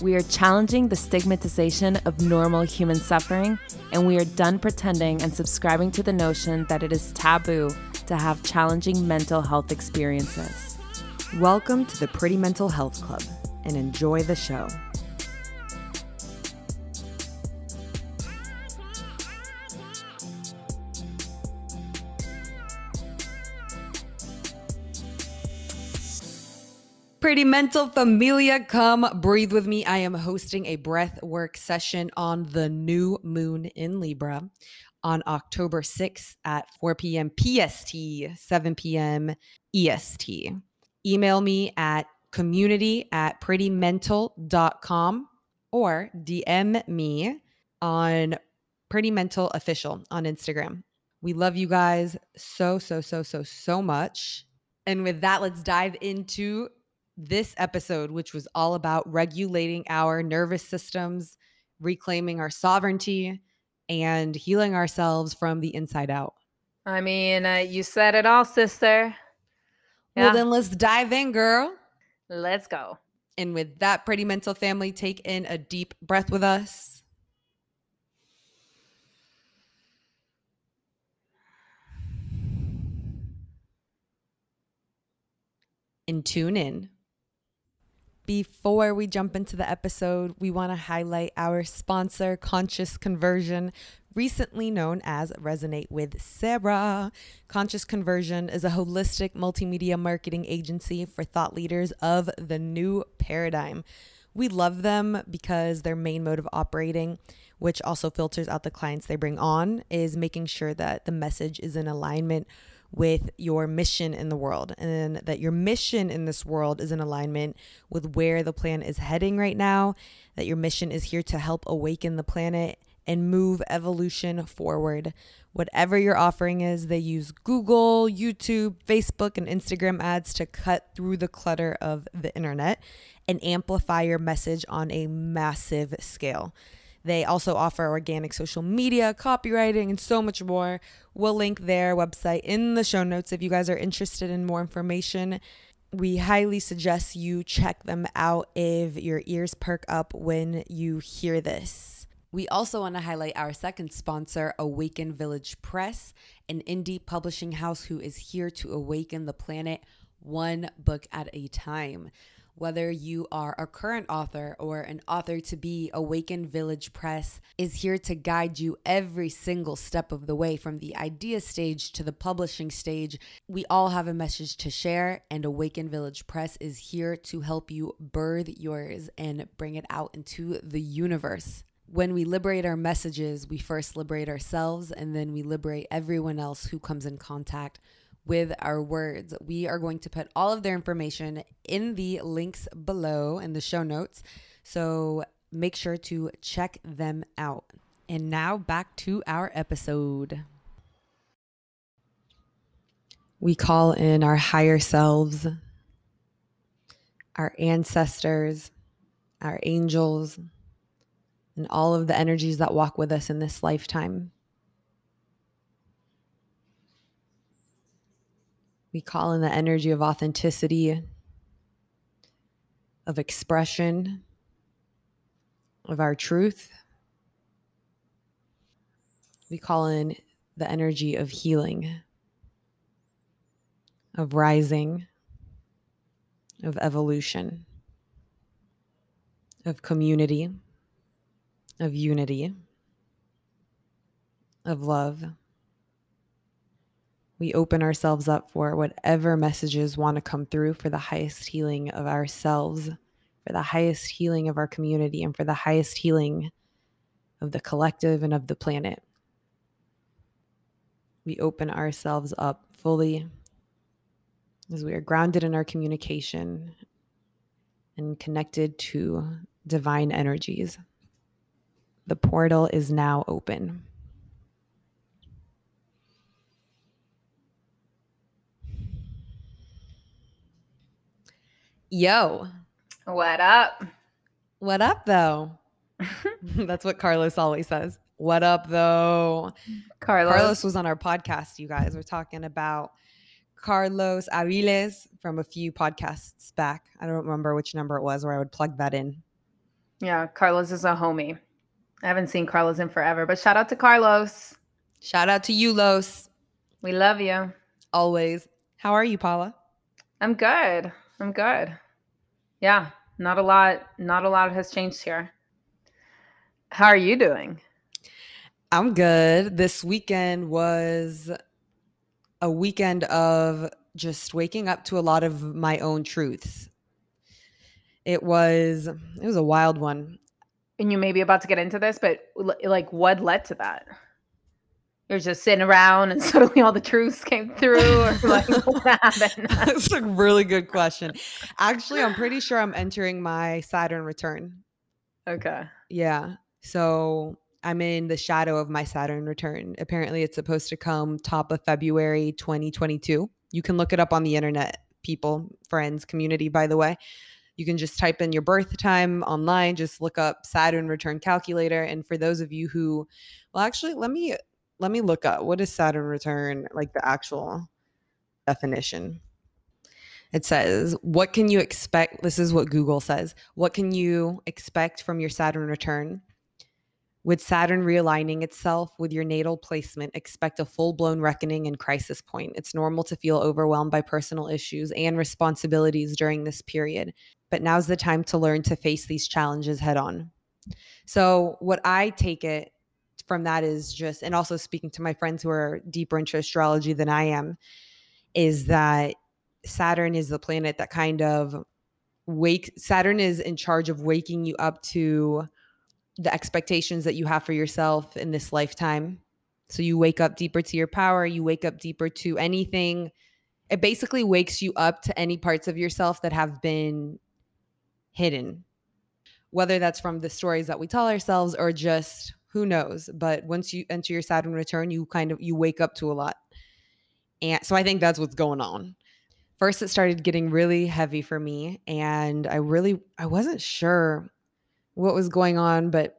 We are challenging the stigmatization of normal human suffering, and we are done pretending and subscribing to the notion that it is taboo to have challenging mental health experiences. Welcome to the Pretty Mental Health Club and enjoy the show. Pretty Mental Familia, come breathe with me. I am hosting a breath work session on the new moon in Libra on October 6th at 4 p.m. PST, 7 p.m. EST. Email me at community at prettymental.com or DM me on Pretty Mental Official on Instagram. We love you guys so, so, so, so, so much. And with that, let's dive into this episode, which was all about regulating our nervous systems, reclaiming our sovereignty, and healing ourselves from the inside out. I mean, uh, you said it all, sister. Yeah. Well, then let's dive in, girl. Let's go. And with that, pretty mental family, take in a deep breath with us. And tune in. Before we jump into the episode, we want to highlight our sponsor, Conscious Conversion, recently known as Resonate with Sarah. Conscious Conversion is a holistic multimedia marketing agency for thought leaders of the new paradigm. We love them because their main mode of operating, which also filters out the clients they bring on, is making sure that the message is in alignment with your mission in the world and that your mission in this world is in alignment with where the plan is heading right now, that your mission is here to help awaken the planet and move evolution forward. Whatever your offering is, they use Google, YouTube, Facebook, and Instagram ads to cut through the clutter of the internet and amplify your message on a massive scale. They also offer organic social media, copywriting, and so much more. We'll link their website in the show notes if you guys are interested in more information. We highly suggest you check them out if your ears perk up when you hear this. We also want to highlight our second sponsor, Awaken Village Press, an indie publishing house who is here to awaken the planet one book at a time. Whether you are a current author or an author to be, Awaken Village Press is here to guide you every single step of the way from the idea stage to the publishing stage. We all have a message to share, and Awaken Village Press is here to help you birth yours and bring it out into the universe. When we liberate our messages, we first liberate ourselves and then we liberate everyone else who comes in contact with our words. We are going to put all of their information in the links below in the show notes. So make sure to check them out. And now back to our episode. We call in our higher selves, our ancestors, our angels, and all of the energies that walk with us in this lifetime. We call in the energy of authenticity, of expression, of our truth. We call in the energy of healing, of rising, of evolution, of community, of unity, of love we open ourselves up for whatever messages want to come through for the highest healing of ourselves, for the highest healing of our community, and for the highest healing of the collective and of the planet. We open ourselves up fully as we are grounded in our communication and connected to divine energies. The portal is now open. Yo. What up? What up, though? That's what Carlos always says. What up, though? Carlos. Carlos was on our podcast, you guys. We're talking about Carlos Aviles from a few podcasts back. I don't remember which number it was where I would plug that in. Yeah, Carlos is a homie. I haven't seen Carlos in forever, but shout out to Carlos. Shout out to you, Los. We love you. Always. How are you, Paula? I'm good. I'm good. Yeah, not a lot. Not a lot has changed here. How are you doing? I'm good. This weekend was a weekend of just waking up to a lot of my own truths. It was it was a wild one. And you may be about to get into this, but like what led to that? You're just sitting around and suddenly all the truths came through or like what happened? That's a really good question. Actually, I'm pretty sure I'm entering my Saturn return. Okay. Yeah. So I'm in the shadow of my Saturn return. Apparently, it's supposed to come top of February 2022. You can look it up on the internet, people, friends, community, by the way. You can just type in your birth time online, just look up Saturn return calculator. And for those of you who, well, actually, let me let me look up what is Saturn return, like the actual definition. It says, What can you expect? This is what Google says. What can you expect from your Saturn return? With Saturn realigning itself with your natal placement, expect a full blown reckoning and crisis point. It's normal to feel overwhelmed by personal issues and responsibilities during this period, but now's the time to learn to face these challenges head on. So, what I take it from that is just, and also speaking to my friends who are deeper into astrology than I am, is that Saturn is the planet that kind of wake, Saturn is in charge of waking you up to the expectations that you have for yourself in this lifetime. So you wake up deeper to your power, you wake up deeper to anything. It basically wakes you up to any parts of yourself that have been hidden. Whether that's from the stories that we tell ourselves or just who knows, but once you enter your Saturn return, you kind of you wake up to a lot. And so I think that's what's going on. First it started getting really heavy for me and I really I wasn't sure what was going on, but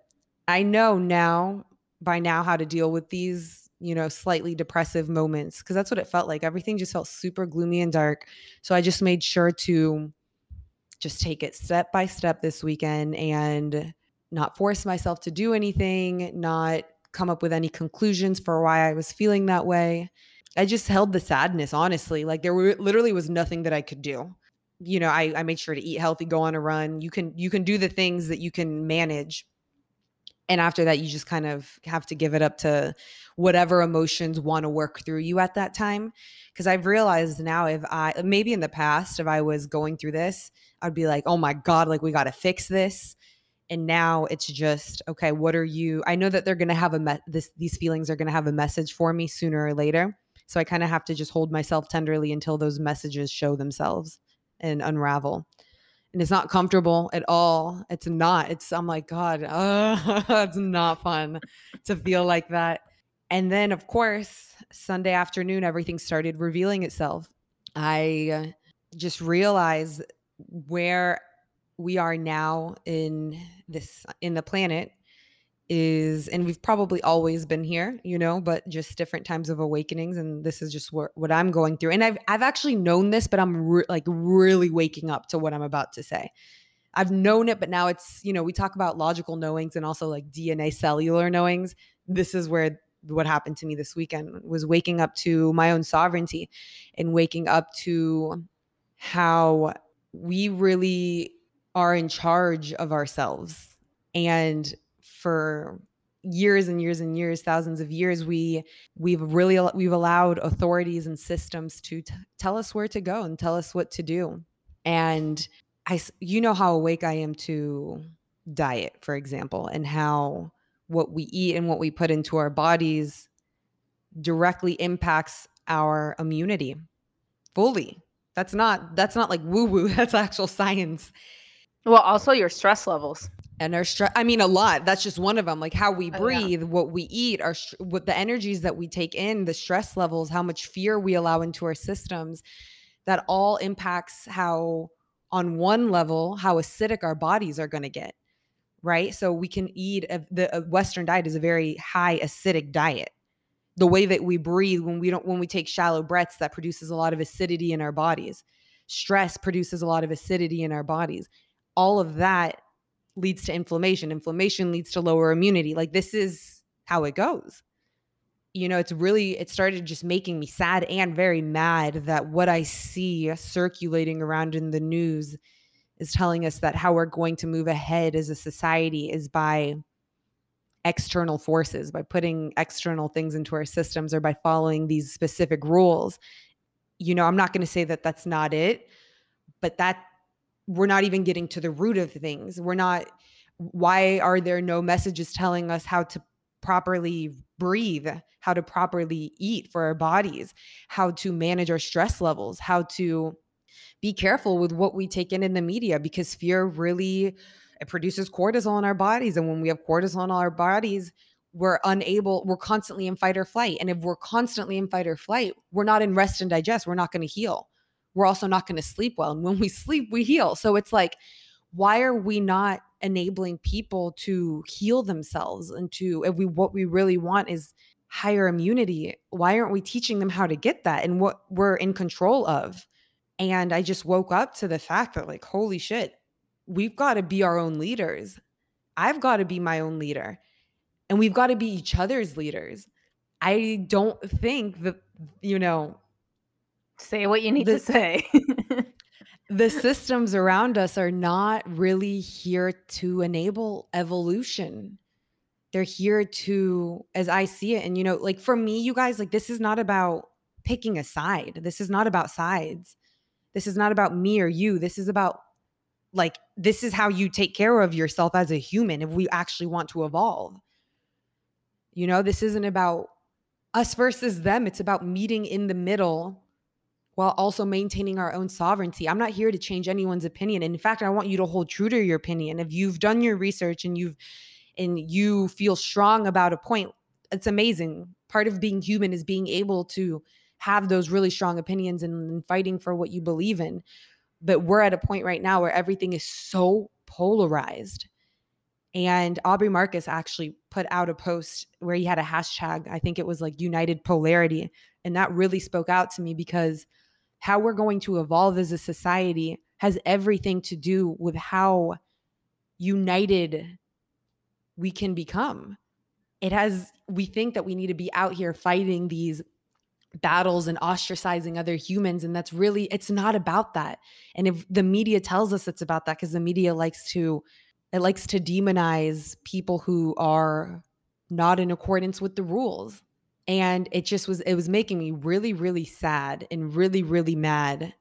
I know now by now how to deal with these, you know, slightly depressive moments because that's what it felt like. Everything just felt super gloomy and dark. So I just made sure to just take it step by step this weekend and not force myself to do anything, not come up with any conclusions for why I was feeling that way. I just held the sadness, honestly. Like there were, literally was nothing that I could do you know, I, I made sure to eat healthy, go on a run. You can you can do the things that you can manage. And after that, you just kind of have to give it up to whatever emotions want to work through you at that time. Because I've realized now, if I maybe in the past, if I was going through this, I'd be like, oh my God, like we got to fix this. And now it's just, okay, what are you? I know that they're going to have a, me- this, these feelings are going to have a message for me sooner or later. So I kind of have to just hold myself tenderly until those messages show themselves and unravel and it's not comfortable at all it's not it's i'm like god uh, it's not fun to feel like that and then of course sunday afternoon everything started revealing itself i just realized where we are now in this in the planet is and we've probably always been here you know but just different times of awakenings and this is just what, what i'm going through. And i've i've actually known this but i'm re- like really waking up to what i'm about to say. I've known it but now it's you know we talk about logical knowings and also like dna cellular knowings. This is where what happened to me this weekend was waking up to my own sovereignty and waking up to how we really are in charge of ourselves. And for years and years and years thousands of years we we've really we've allowed authorities and systems to t- tell us where to go and tell us what to do. And i you know how awake i am to diet for example and how what we eat and what we put into our bodies directly impacts our immunity fully. That's not that's not like woo woo that's actual science well also your stress levels. And our stress i mean a lot. That's just one of them like how we breathe oh, yeah. what we eat our what the energies that we take in the stress levels how much fear we allow into our systems that all impacts how on one level how acidic our bodies are going to get right? So we can eat a, the a western diet is a very high acidic diet. The way that we breathe when we don't when we take shallow breaths that produces a lot of acidity in our bodies. Stress produces a lot of acidity in our bodies all of that leads to inflammation. Inflammation leads to lower immunity. Like this is how it goes. You know it's really it started just making me sad and very mad that what i see circulating around in the news is telling us that how we're going to move ahead as a society is by external forces by putting external things into our systems or by following these specific rules. You know i'm not going to say that that's not it but that we're not even getting to the root of things we're not why are there no messages telling us how to properly breathe how to properly eat for our bodies how to manage our stress levels how to be careful with what we take in in the media because fear really it produces cortisol in our bodies. And when we have cortisol in our bodies, we're unable, we're constantly in fight or flight. And if we're constantly in fight or flight, we're not in rest and digest. We're not going to heal. We're also not going to sleep well. And when we sleep, we heal. So it's like, why are we not enabling people to heal themselves and to, if we, what we really want is higher immunity, why aren't we teaching them how to get that and what we're in control of? And I just woke up to the fact that, like, holy shit, we've got to be our own leaders. I've got to be my own leader. And we've got to be each other's leaders. I don't think that, you know, say what you need the, to say. the systems around us are not really here to enable evolution. They're here to, as I see it, and you know, like for me, you guys, like this is not about picking a side. This is not about sides. This is not about me or you. This is about like this is how you take care of yourself as a human if we actually want to evolve you know this isn't about us versus them it's about meeting in the middle while also maintaining our own sovereignty i'm not here to change anyone's opinion and in fact i want you to hold true to your opinion if you've done your research and you've and you feel strong about a point it's amazing part of being human is being able to have those really strong opinions and, and fighting for what you believe in but we're at a point right now where everything is so polarized. And Aubrey Marcus actually put out a post where he had a hashtag, I think it was like United Polarity. And that really spoke out to me because how we're going to evolve as a society has everything to do with how united we can become. It has, we think that we need to be out here fighting these battles and ostracizing other humans and that's really it's not about that and if the media tells us it's about that because the media likes to it likes to demonize people who are not in accordance with the rules and it just was it was making me really really sad and really really mad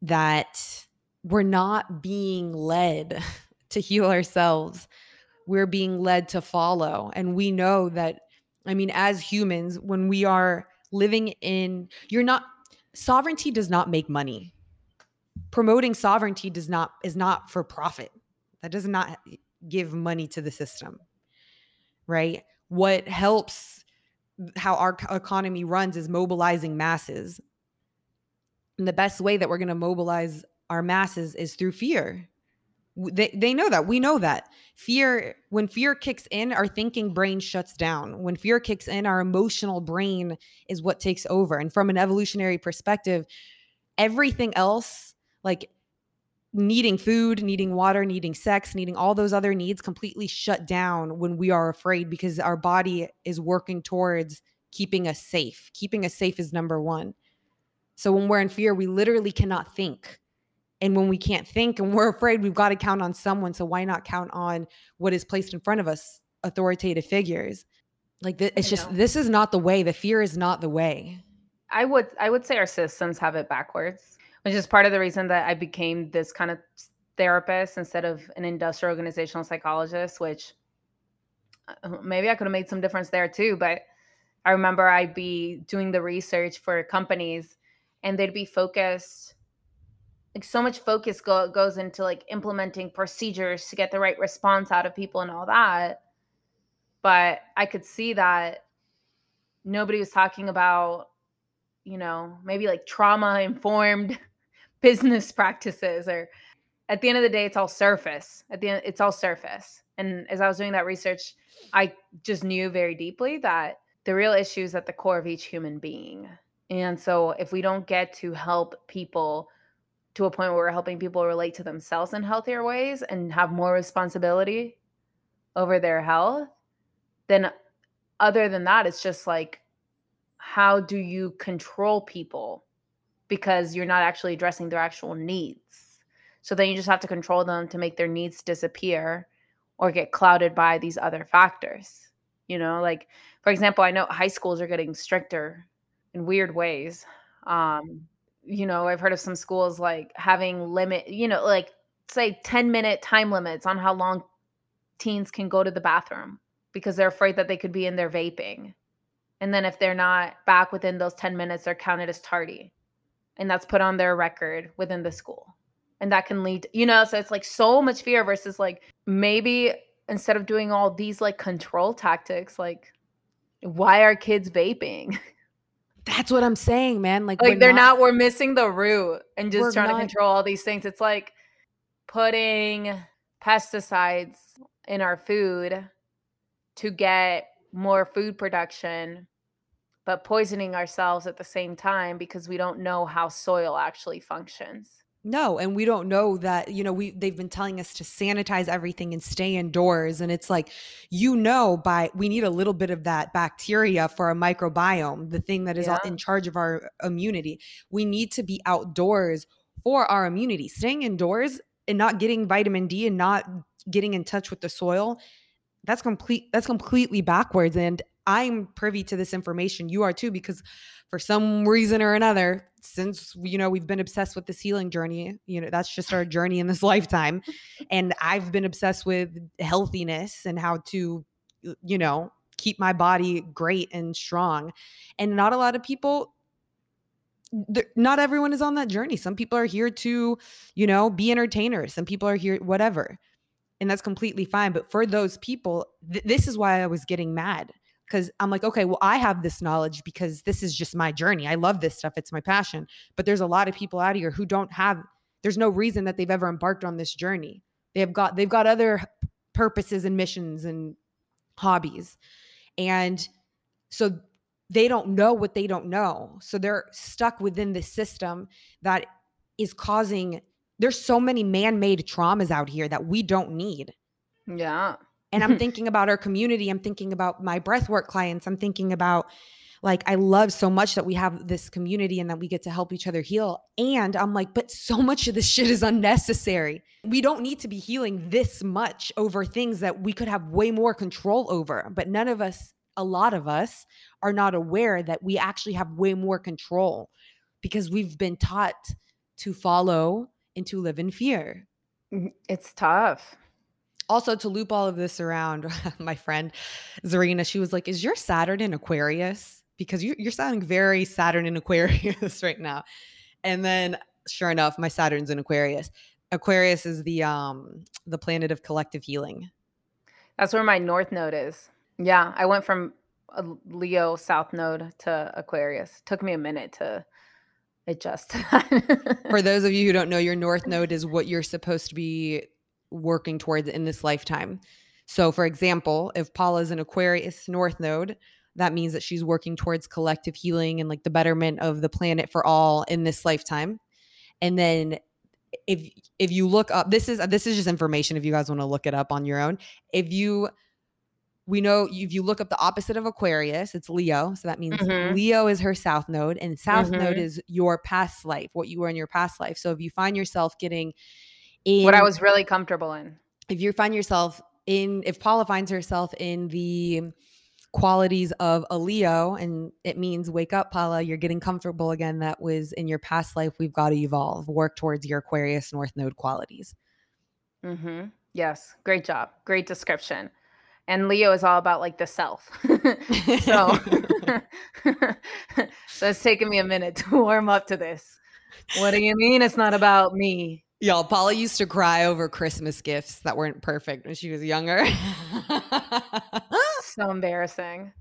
that we're not being led to heal ourselves. We're being led to follow. And we know that i mean as humans when we are living in you're not sovereignty does not make money. Promoting sovereignty does not is not for profit. That does not give money to the system right? What helps how our economy runs is mobilizing masses. And the best way that we're going to mobilize our masses is through fear. They, they know that we know that. Fear when fear kicks in our thinking brain shuts down. When fear kicks in our emotional brain is what takes over. And from an evolutionary perspective everything else like needing food needing water needing sex needing all those other needs completely shut down when we are afraid because our body is working towards keeping us safe keeping us safe is number one so when we're in fear we literally cannot think and when we can't think and we're afraid, we've got to count on someone. So why not count on what is placed in front of us, authoritative figures? Like it's just this is not the way. The fear is not the way. I would I would say our systems have it backwards, which is part of the reason that I became this kind of therapist instead of an industrial organizational psychologist, which uh, maybe I could have made some difference there too. But I remember I'd be doing the research for companies and they'd be focused like so much focus go, goes into like implementing procedures to get the right response out of people and all that but i could see that nobody was talking about you know maybe like trauma informed business practices or at the end of the day, it's all surface. At the end, it's all surface. And as I was doing that research, I just knew very deeply that the real issue is at the core of each human being. And so if we don't get to help people to a point where we're helping people relate to themselves in healthier ways and have more responsibility over their health, then other than that, it's just like, how do you control people? Because you're not actually addressing their actual needs. So then you just have to control them to make their needs disappear or get clouded by these other factors. You know, like for example, I know high schools are getting stricter in weird ways. Um, you know, I've heard of some schools like having limit, you know, like say 10 minute time limits on how long teens can go to the bathroom because they're afraid that they could be in there vaping. And then if they're not back within those 10 minutes, they're counted as tardy. And that's put on their record within the school. And that can lead, you know, so it's like so much fear versus like maybe instead of doing all these like control tactics, like why are kids vaping? That's what I'm saying, man. Like, like they're not, not, we're missing the root and just trying not, to control all these things. It's like putting pesticides in our food to get more food production, but poisoning ourselves at the same time because we don't know how soil actually functions. No, and we don't know that, you know, we they've been telling us to sanitize everything and stay indoors and it's like you know by we need a little bit of that bacteria for our microbiome, the thing that is yeah. in charge of our immunity. We need to be outdoors for our immunity. Staying indoors and not getting vitamin D and not getting in touch with the soil that's complete that's completely backwards and i'm privy to this information. You are too because for some reason or another since you know we've been obsessed with this healing journey you know that's just our journey in this lifetime. And i've been obsessed with healthiness and how to you know keep my body great and strong. And not a lot of people not everyone is on that journey. Some people are here to you know be entertainers. Some people are here whatever. And that's completely fine. But for those people, th- this is why I was getting mad because I'm like, okay, well, I have this knowledge because this is just my journey. I love this stuff, it's my passion. But there's a lot of people out here who don't have, there's no reason that they've ever embarked on this journey. They have got, they've got other purposes and missions and hobbies. And so they don't know what they don't know. So they're stuck within this system that is causing there's so many man-made traumas out here that we don't need. Yeah. And I'm thinking about our community. I'm thinking about my breathwork clients. I'm thinking about like I love so much that we have this community and that we get to help each other heal. And I'm like, but so much of this shit is unnecessary. We don't need to be healing this much over things that we could have way more control over. But none of us, a lot of us, are not aware that we actually have way more control because we've been taught to follow and to live in fear. Mm, it's tough. Also, to loop all of this around, my friend Zarina, she was like, Is your Saturn in Aquarius? Because you're, you're sounding very Saturn in Aquarius right now. And then, sure enough, my Saturn's in Aquarius. Aquarius is the um the planet of collective healing. That's where my north node is. Yeah, I went from a Leo south node to Aquarius. Took me a minute to adjust For those of you who don't know, your north node is what you're supposed to be working towards in this lifetime. So, for example, if Paula's an Aquarius north node, that means that she's working towards collective healing and like the betterment of the planet for all in this lifetime. And then if if you look up this is this is just information if you guys want to look it up on your own. If you we know if you look up the opposite of Aquarius, it's Leo. So that means mm-hmm. Leo is her south node, and south mm-hmm. node is your past life, what you were in your past life. So if you find yourself getting in what I was really comfortable in, if you find yourself in, if Paula finds herself in the qualities of a Leo, and it means wake up, Paula, you're getting comfortable again. That was in your past life. We've got to evolve, work towards your Aquarius North Node qualities. Mm-hmm. Yes, great job, great description and Leo is all about like the self. so, so it's taken me a minute to warm up to this. What do you mean it's not about me? Y'all, Paula used to cry over Christmas gifts that weren't perfect when she was younger. so embarrassing.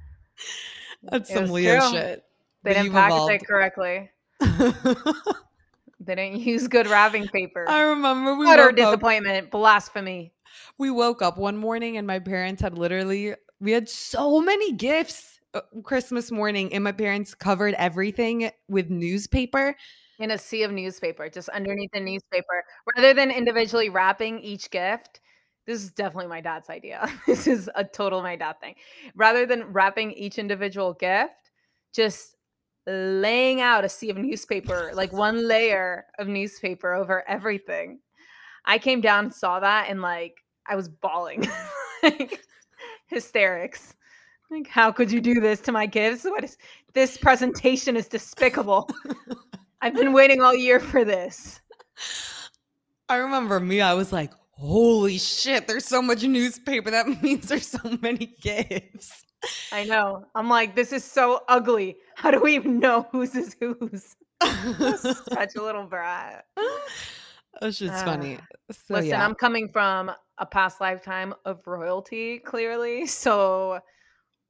That's some Leo true. shit. They didn't package evolved. it correctly. They didn't use good wrapping paper. I remember we Utter woke up, disappointment. Blasphemy. we woke up one morning and my parents had literally we had so many gifts uh, Christmas morning and my parents covered everything with newspaper. In a sea of newspaper, just underneath the mm-hmm. newspaper. Rather than individually wrapping each gift, this is definitely my dad's idea. this is a total my dad thing. Rather than wrapping each individual gift, just laying out a sea of newspaper, like one layer of newspaper over everything. I came down, saw that, and like I was bawling, like hysterics. Like, how could you do this to my gifts? What is this presentation is despicable. I've been waiting all year for this. I remember me, I was like, holy shit, there's so much newspaper. That means there's so many gifts. I know. I'm like, this is so ugly. How do we even know whose is whose? Such a little brat. That's just uh, funny. So Listen, yeah. I'm coming from a past lifetime of royalty, clearly. So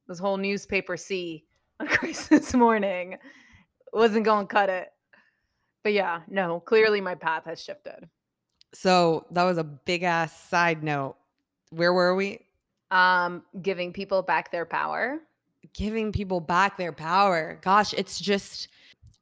this whole newspaper sea on Christmas morning wasn't going to cut it. But yeah, no, clearly my path has shifted. So that was a big ass side note. Where were we? Um, giving people back their power. Giving people back their power. Gosh, it's just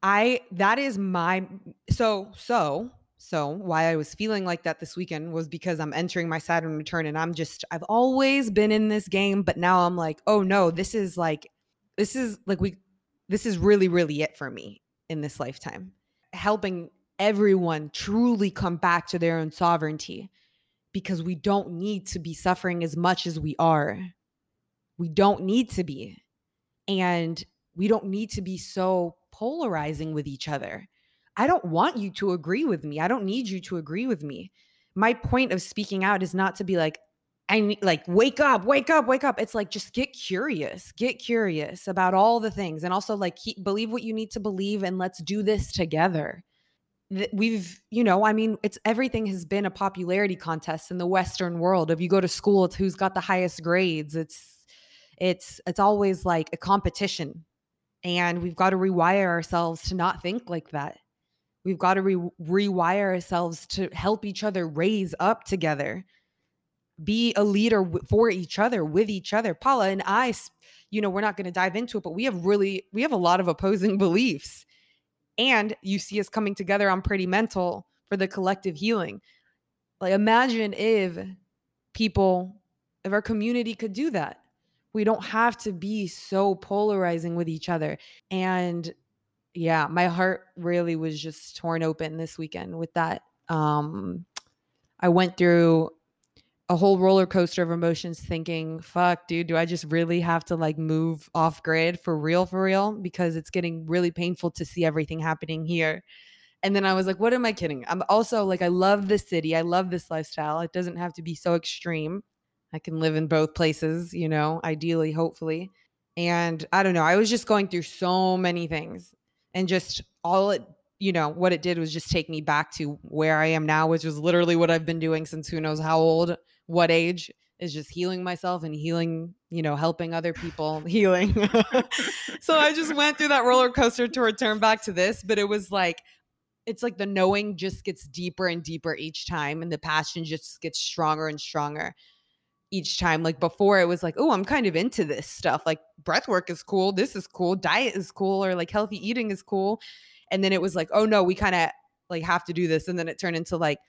I that is my so so so why I was feeling like that this weekend was because I'm entering my Saturn return and I'm just I've always been in this game, but now I'm like, oh no, this is like this is like we this is really, really it for me in this lifetime. Helping everyone truly come back to their own sovereignty because we don't need to be suffering as much as we are. We don't need to be. And we don't need to be so polarizing with each other. I don't want you to agree with me. I don't need you to agree with me. My point of speaking out is not to be like, I need like wake up, wake up, wake up. It's like just get curious, get curious about all the things, and also like keep, believe what you need to believe, and let's do this together. Th- We've, you know, I mean, it's everything has been a popularity contest in the Western world. If you go to school, it's who's got the highest grades. It's, it's, it's always like a competition, and we've got to rewire ourselves to not think like that. We've got to re- rewire ourselves to help each other raise up together be a leader for each other with each other. Paula and i you know we're not going to dive into it but we have really we have a lot of opposing beliefs. And you see us coming together on pretty mental for the collective healing. Like imagine if people if our community could do that. We don't have to be so polarizing with each other. And yeah my heart really was just torn open this weekend with that um i went through a whole roller coaster of emotions thinking fuck dude do i just really have to like move off grid for real for real? Because it's getting really painful to see everything happening here. And then i was like what am i kidding? I'm also like i love this city. I love this lifestyle. It doesn't have to be so extreme. I can live in both places you know ideally hopefully. And i don't know i was just going through so many things. And just all it you know what it did was just take me back to where i am now which was literally what i've been doing since who knows how old what age is just healing myself and healing you know helping other people healing. So i just went through that roller coaster to return back to this but it was like it's like the knowing just gets deeper and deeper each time and the passion just gets stronger and stronger each time. Like before it was like oh i'm kind of into this stuff. Like breath work is cool this is cool diet is cool or like healthy eating is cool. And then it was like oh no we kind of like have to do this. And then it turned into like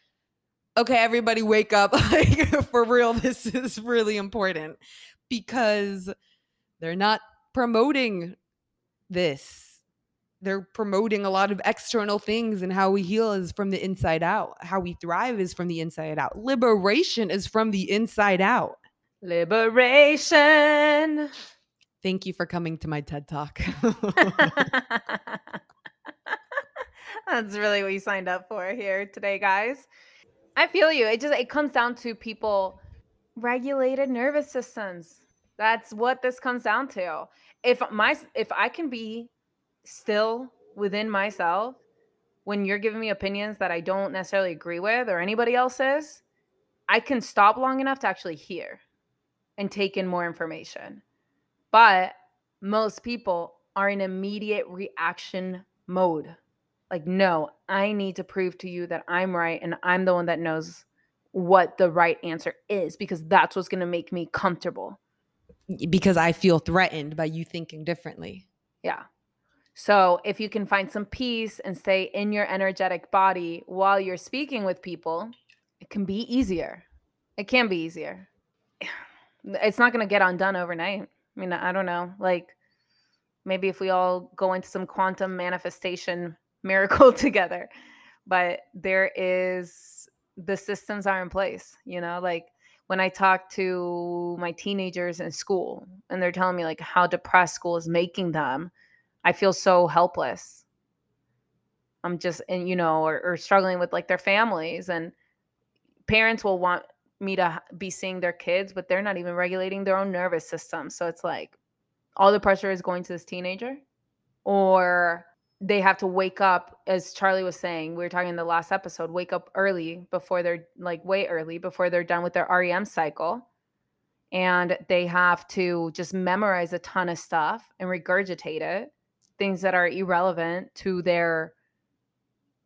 okay everybody wake up. Like for real this is really important because they're not promoting this. They're promoting a lot of external things and how we heal is from the inside out. How we thrive is from the inside out. Liberation is from the inside out. Liberation. thank you for coming to my ted talk. That's really what you signed up for here today, guys. I feel you. It just it comes down to people regulated nervous systems. That's what this comes down to. If my if I can be still within myself when you're giving me opinions that I don't necessarily agree with or anybody else's, I can stop long enough to actually hear and take in more information. But most people are in immediate reaction mode. Like, no, I need to prove to you that I'm right and I'm the one that knows what the right answer is because that's what's going to make me comfortable. Because I feel threatened by you thinking differently. Yeah. So if you can find some peace and stay in your energetic body while you're speaking with people, it can be easier. It can be easier. It's not going to get undone overnight. I mean, I don't know. Like maybe if we all go into some quantum manifestation miracle together, but there is the systems are in place, you know, like when I talk to my teenagers in school and they're telling me like how depressed school is making them, I feel so helpless. I'm just and you know, or, or struggling with like their families and parents will want me to be seeing their kids, but they're not even regulating their own nervous system. So it's like all the pressure is going to this teenager, or they have to wake up, as Charlie was saying. We were talking in the last episode, wake up early before they're like way early before they're done with their REM cycle. And they have to just memorize a ton of stuff and regurgitate it, things that are irrelevant to their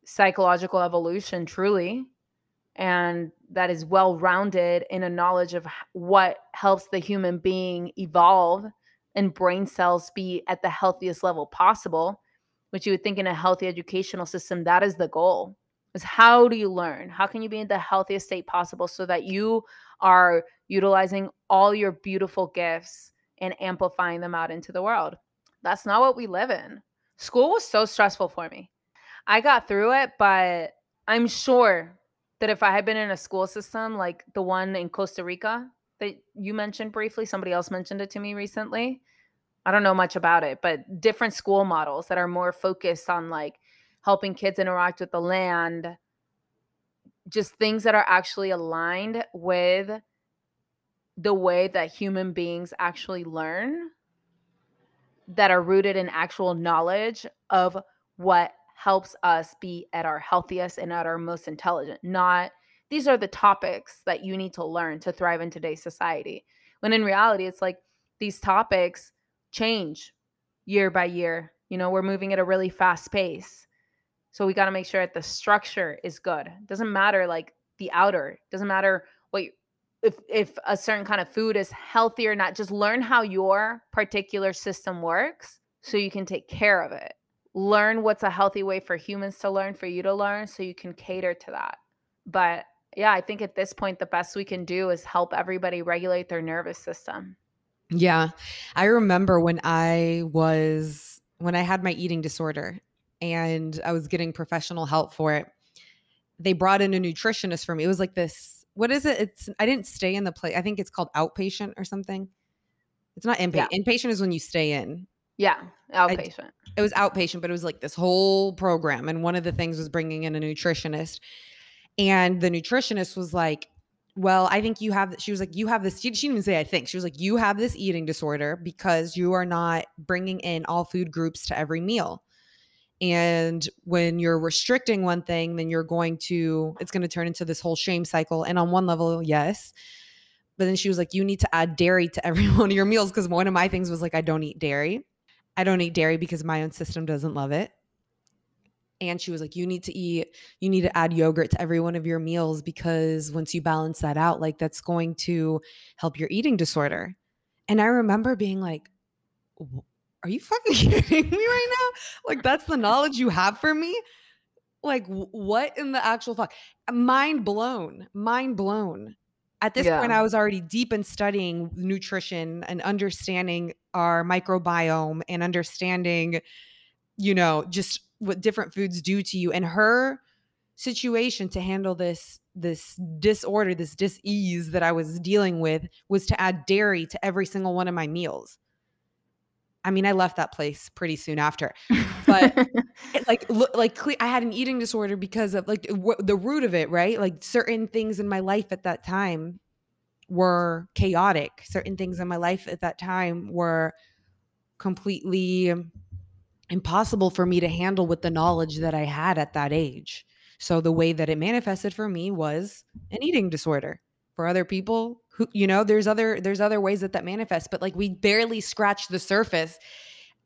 psychological evolution, truly and that is well rounded in a knowledge of what helps the human being evolve and brain cells be at the healthiest level possible which you would think in a healthy educational system that is the goal is how do you learn? How can you be in the healthiest state possible so that you are utilizing all your beautiful gifts and amplifying them out into the world? That's not what we live in. School was so stressful for me. I got through it but i'm sure that if I had been in a school system like the one in Costa Rica that you mentioned briefly, somebody else mentioned it to me recently. I don't know much about it, but different school models that are more focused on like helping kids interact with the land, just things that are actually aligned with the way that human beings actually learn, that are rooted in actual knowledge of what helps us be at our healthiest and at our most intelligent, not these are the topics that you need to learn to thrive in today's society. When in reality, it's like these topics change year by year. You know, we're moving at a really fast pace. So we got to make sure that the structure is good. It doesn't matter like the outer. It doesn't matter what you, if if a certain kind of food is healthy or not. Just learn how your particular system works so you can take care of it learn what's a healthy way for humans to learn, for you to learn, so you can cater to that. But yeah, I think at this point, the best we can do is help everybody regulate their nervous system. Yeah. I remember when I was, when I had my eating disorder and I was getting professional help for it, they brought in a nutritionist for me. It was like this, what is it? It's, I didn't stay in the place. I think it's called outpatient or something. It's not inpatient. Yeah. Inpatient is when you stay in. Yeah, outpatient. I, it was outpatient, but it was like this whole program. And one of the things was bringing in a nutritionist. And the nutritionist was like, well, I think you have, she was like, you have this, she didn't even say, I think. She was like, you have this eating disorder because you are not bringing in all food groups to every meal. And when you're restricting one thing, then you're going to, it's going to turn into this whole shame cycle. And on one level, yes. But then she was like, you need to add dairy to every one of your meals. Cause one of my things was like, I don't eat dairy. I don't eat dairy because my own system doesn't love it. And she was like, You need to eat, you need to add yogurt to every one of your meals because once you balance that out, like that's going to help your eating disorder. And I remember being like, Are you fucking kidding me right now? Like, that's the knowledge you have for me? Like, what in the actual fuck? Mind blown, mind blown. At this yeah. point, I was already deep in studying nutrition and understanding our microbiome and understanding, you know, just what different foods do to you. And her situation to handle this this disorder, this dis-ease that I was dealing with was to add dairy to every single one of my meals. I mean, I left that place pretty soon after, but like, like I had an eating disorder because of like w- the root of it, right? Like certain things in my life at that time were chaotic. Certain things in my life at that time were completely impossible for me to handle with the knowledge that I had at that age. So the way that it manifested for me was an eating disorder. For other people, who you know, there's other there's other ways that that manifests, but like we barely scratch the surface.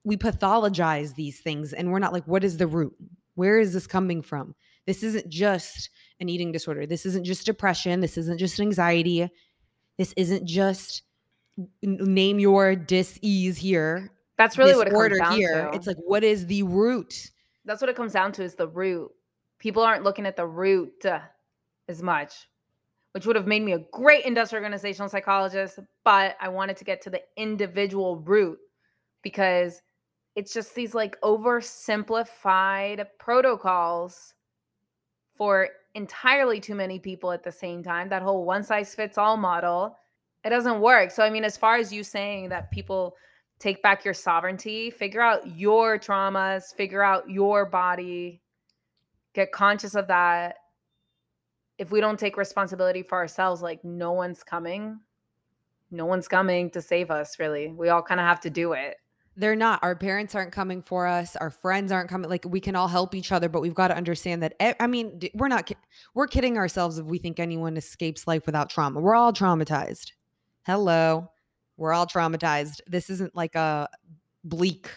We pathologize these things and we're not like what is the root? Where is this coming from? This isn't just an eating disorder. This isn't just depression. This isn't just anxiety. This isn't just name your dis-ease here. That's really what it comes down here. to. It's like what is the root? That's what it comes down to is the root. People aren't looking at the root uh, as much, which would have made me a great industrial organizational psychologist, but I wanted to get to the individual root because it's just these like oversimplified protocols for entirely too many people at the same time. That whole one size fits all model, it doesn't work. So, I mean, as far as you saying that people take back your sovereignty, figure out your traumas, figure out your body, get conscious of that. If we don't take responsibility for ourselves, like no one's coming. No one's coming to save us, really. We all kind of have to do it. They're not. Our parents aren't coming for us. Our friends aren't coming. Like we can all help each other, but we've got to understand that. I mean, we're not. We're kidding ourselves if we think anyone escapes life without trauma. We're all traumatized. Hello, we're all traumatized. This isn't like a bleak,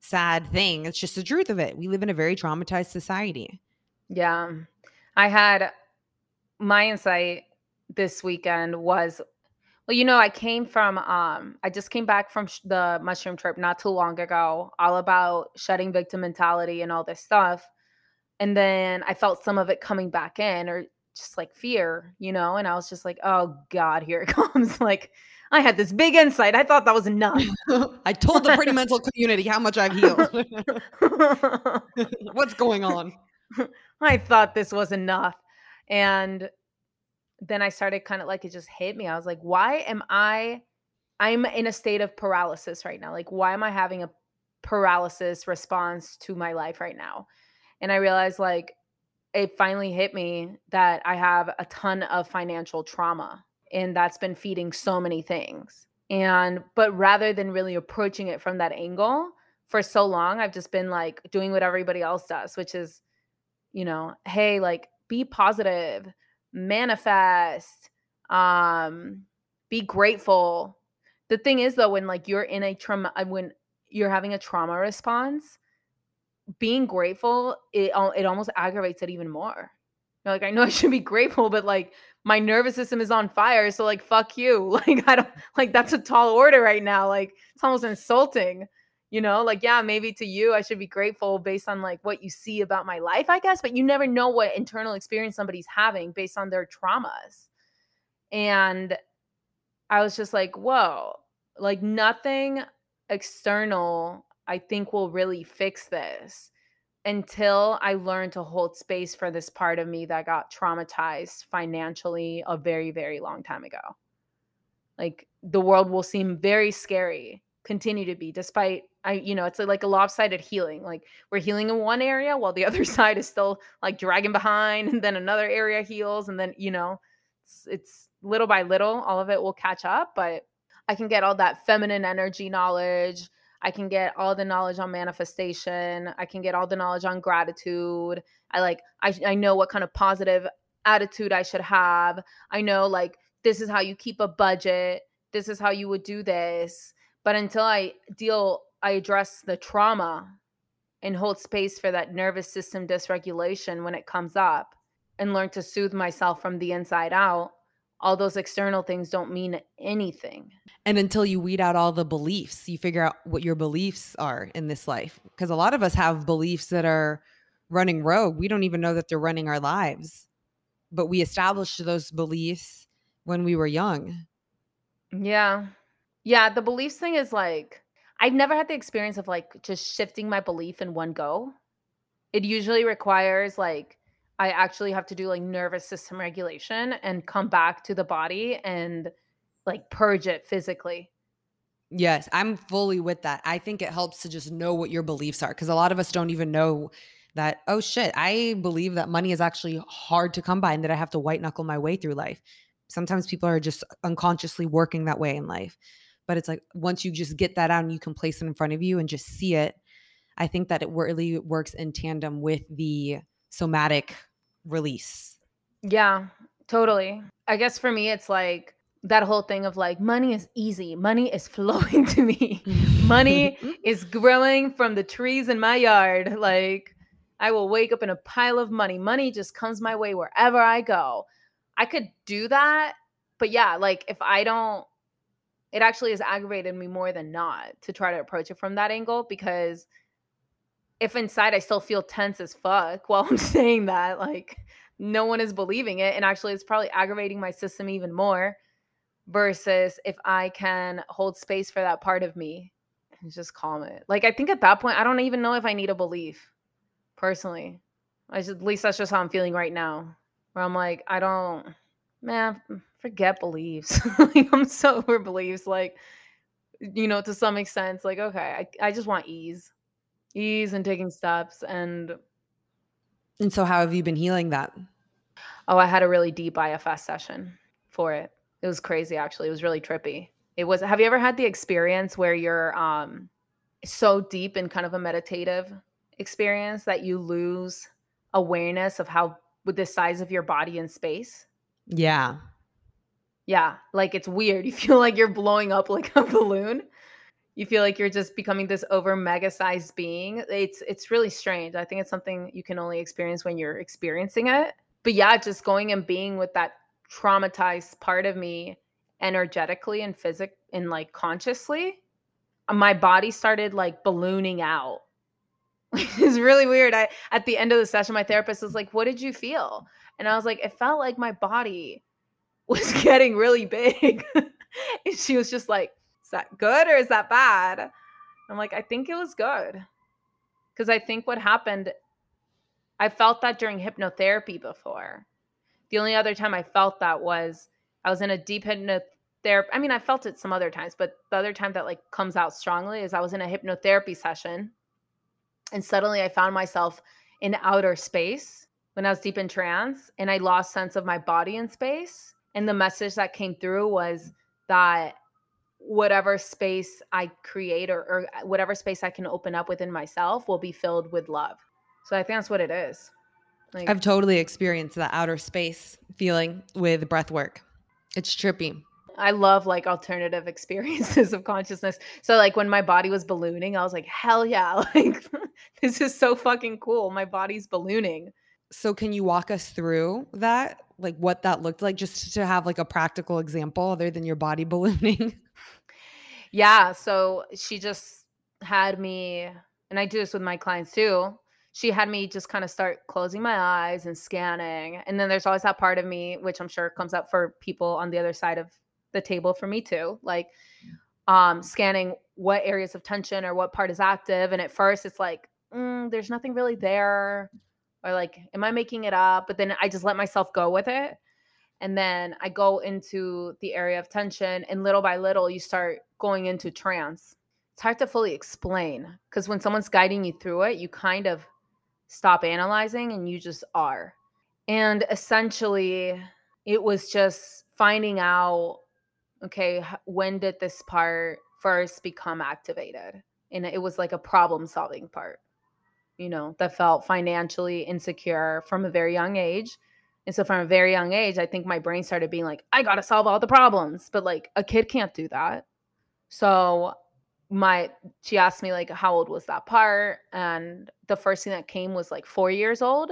sad thing. It's just the truth of it. We live in a very traumatized society. Yeah, I had my insight this weekend was well, you know, I came from um I just came back from sh- the mushroom trip not too long ago, all about shedding victim mentality and all this stuff. And then I felt some of it coming back in or just like fear, you know, and I was just like, "Oh god, here it comes." like I had this big insight. I thought that was enough. I told the pretty mental community how much I've healed. What's going on? I thought this was enough. And then I started kind of like it just hit me. I was like, why am I I'm in a state of paralysis right now. Like why am I having a paralysis response to my life right now? And I realized like it finally hit me that I have a ton of financial trauma and that's been feeding so many things. And but rather than really approaching it from that angle, for so long I've just been like doing what everybody else does, which is you know, hey, like be positive manifest um be grateful the thing is though when like you're in a trauma uh, when you're having a trauma response being grateful it it almost aggravates it even more you're like i know i should be grateful but like my nervous system is on fire so like fuck you. Like i don't like that's a tall order right now. Like it's almost insulting you know? Like yeah maybe to you i should be grateful based on like what you see about my life i guess but you never know what internal experience somebody's having based on their traumas. And i was just like whoa. Like nothing external i think will really fix this until i learned to hold space for this part of me that got traumatized financially a very very long time ago like the world will seem very scary continue to be despite I, you know, it's uh, like a lopsided healing. Like we're healing in one area while the other side is still like dragging behind, and then another area heals, and then you know, it's, it's little by little, all of it will catch up. But I can get all that feminine energy knowledge. I can get all the knowledge on manifestation. I can get all the knowledge on gratitude. I like, I, I know what kind of positive attitude I should have. I know like this is how you keep a budget. This is how you would do this. But until I deal I address the trauma and hold space for that nervous system dysregulation when it comes up and learn to soothe myself from the inside out, all those external things don't mean anything. And until you weed out all the beliefs, you figure out what your beliefs are in this life. Because a lot of us have beliefs that are running rogue. We don't even know that they're running our lives, but we established those beliefs when we were young. Yeah. Yeah. The beliefs thing is like, I've never had the experience of like just shifting my belief in one go. It usually requires like I actually have to do like nervous system regulation and come back to the body and like purge it physically. Yes, I'm fully with that. I think it helps to just know what your beliefs are because a lot of us don't even know that, oh shit, I believe that money is actually hard to come by and that I have to white knuckle my way through life. Sometimes people are just unconsciously working that way in life but it's like once you just get that out and you can place it in front of you and just see it i think that it really works in tandem with the somatic release yeah totally i guess for me it's like that whole thing of like money is easy money is flowing to me money is growing from the trees in my yard like I will wake up in a pile of money. Money just comes my way wherever I go. I could do that. But yeah, like if I don't, it actually has aggravated me more than not to try to approach it from that angle because if inside I still feel tense as fuck while I'm saying that, like no one is believing it. And actually, it's probably aggravating my system even more versus if I can hold space for that part of me and just calm it. Like, I think at that point, I don't even know if I need a belief personally. I just, at least that's just how I'm feeling right now, where I'm like, I don't, man, forget beliefs. like, I'm so over beliefs. Like, you know, to some extent, like, okay, I, I just want ease, ease and taking steps. And, and so, how have you been healing that? Oh, I had a really deep IFS session for it. It was crazy, actually. It was really trippy. It was, have you ever had the experience where you're um, so deep in kind of a meditative experience that you lose awareness of how with the size of your body in space. Yeah. Yeah, like it's weird. You feel like you're blowing up like a balloon. You feel like you're just becoming this over mega sized being. It's it's really strange. I think it's something you can only experience when you're experiencing it. But yeah, just going and being with that traumatized part of me energetically and physic and like consciously, uh, my body started like ballooning out it's really weird. I at the end of the session, my therapist was like, "What did you feel?" And I was like, "It felt like my body was getting really big." and she was just like, "Is that good or is that bad?" I'm like, "I think it was good." Cuz I think what happened I felt that during hypnotherapy before. The only other time I felt that was I was in a deep hypnotherapy. I mean, I felt it some other times, but the other time that like comes out strongly is I was in a hypnotherapy session and suddenly I found myself in outer space when I was deep in trance and I lost sense of my body in space. And the message that came through was that whatever space I create or, or uh, whatever space I can open up within myself will be filled with love. So I think that's what it is. Like, I've totally experienced that outer space feeling with breath work. It's trippy. I love like alternative experiences of consciousness. So like when my body was ballooning, I was like, hell yeah, like this is so fucking cool. My body's ballooning. So can you walk us through that? Like what that looked like just to have like a practical example other than your body ballooning? yeah, so she just had me and I do this with my clients too. She had me just kind of start closing my eyes and scanning. And then there's always that part of me, which I'm sure comes up for people on the other side of the table for me too. Like um scanning what areas of tension or what part is active. And at first it's like, mm, there's nothing really there. Or like, am I making it up? But then I just let myself go with it. And then I go into the area of tension, and little by little, you start going into trance. It's hard to fully explain because when someone's guiding you through it, you kind of stop analyzing and you just are. And essentially, it was just finding out okay, when did this part first become activated? And it was like a problem solving part, you know, that felt financially insecure from a very young age. And so from a very young age, I think my brain started being like, I got to solve all the problems. But like a kid can't do that. So my she asked me like how old was that part and the first thing that came was like 4 years old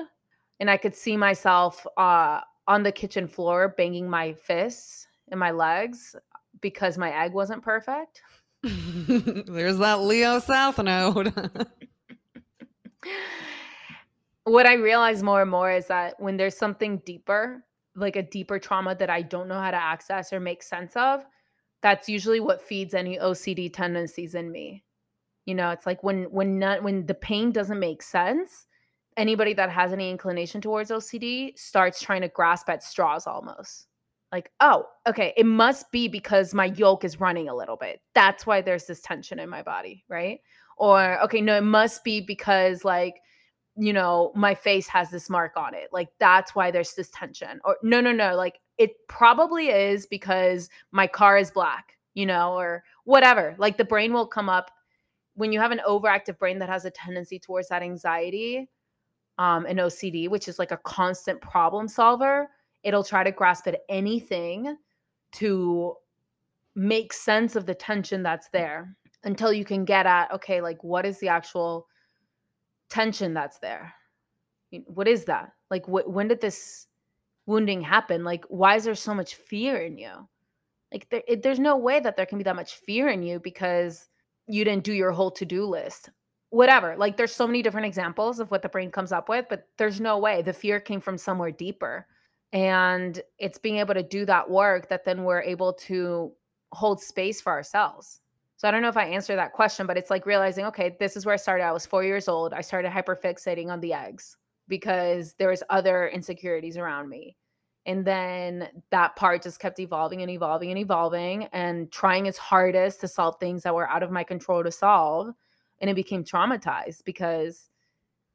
and I could see myself uh on the kitchen floor banging my fists in my legs because my egg wasn't perfect. There's that Leo South node. what I realize more and more is that when there's something deeper, like a deeper trauma that I don't know how to access or make sense of, that's usually what feeds any OCD tendencies in me. You know, it's like when when not, when the pain doesn't make sense, anybody that has any inclination towards OCD starts trying to grasp at straws almost like, oh, okay, it must be because my yolk is running a little bit. That's why there's this tension in my body, right? Or, okay, no, it must be because, like, you know, my face has this mark on it. Like, that's why there's this tension. Or, no, no, no, like, it probably is because my car is black, you know, or whatever. Like, the brain will come up when you have an overactive brain that has a tendency towards that anxiety um, and OCD, which is like a constant problem solver It'll try to grasp at anything to make sense of the tension that's there until you can get at okay, like what is the actual tension that's there? what is that? Like, wh- when did this wounding happen? Like, why is there so much fear in you? Like, there, it, there's no way that there can be that much fear in you because you didn't do your whole to do list. Whatever. Like, there's so many different examples of what the brain comes up with, but there's no way. The fear came from somewhere deeper. And it's being able to do that work that then we're able to hold space for ourselves. So I don't know if I answered that question, but it's like realizing, okay, this is where I started. I was four years old. I started hyperfixating on the eggs because there was other insecurities around me. And then that part just kept evolving and evolving and evolving and trying its hardest to solve things that were out of my control to solve. And it became traumatized because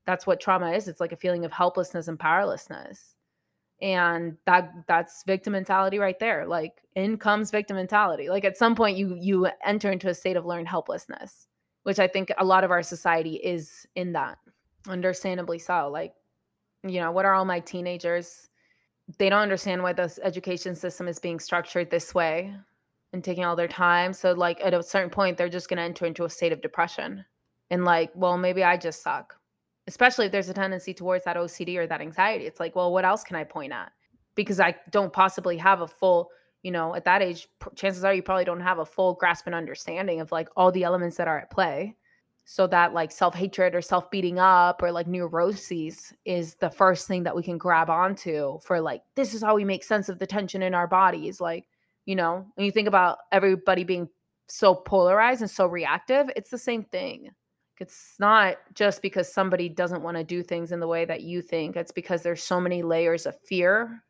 that's what trauma is. It's like a feeling of helplessness and powerlessness and that that's victim mentality right there like in comes victim mentality like at some point you you enter into a state of learned helplessness which i think a lot of our society is in that understandably so like you know what are all my teenagers? They don't understand why the education system is being structured this way and taking all their time so like at a certain point they're just going to enter into a state of depression and like well maybe i just suck especially if there's a tendency towards that OCD or that anxiety. It's like, well, what else can I point at? Because I don't possibly have a full, you know, at that age, chances are you probably don't have a full grasp and understanding of like all the elements that are at play. So that like self hatred or self beating up or like neuroses is the first thing that we can grab onto for like, this is how we make sense of the tension in our bodies. Like, you know, when you think about everybody being so polarized and so reactive, it's the same thing. It's not just because somebody doesn't want to do things in the way that you think. It's because there's so many layers of fear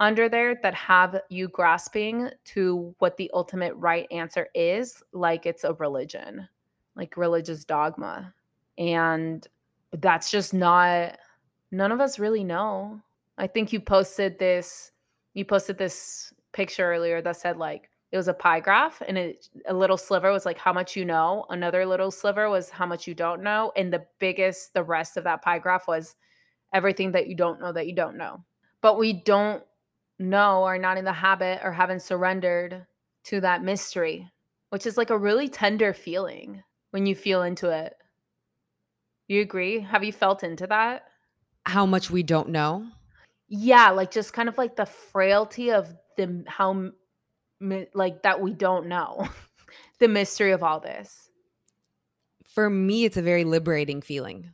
under there that have you grasping to what the ultimate right answer is, like it's a religion, like religious dogma. And that's just not, none of us really know. I think you posted this, you posted this picture earlier that said, like, it was a pie graph and it, a little sliver was like how much you know another little sliver was how much you don't know and the biggest the rest of that pie graph was everything that you don't know that you don't know. But we don't know or not in the habit or haven't surrendered to that mystery which is like a really tender feeling when you feel into it. You agree? Have you felt into that? How much we don't know? Yeah like just kind of like the frailty of the how like that we don't know the mystery of all this. For me it's a very liberating feeling.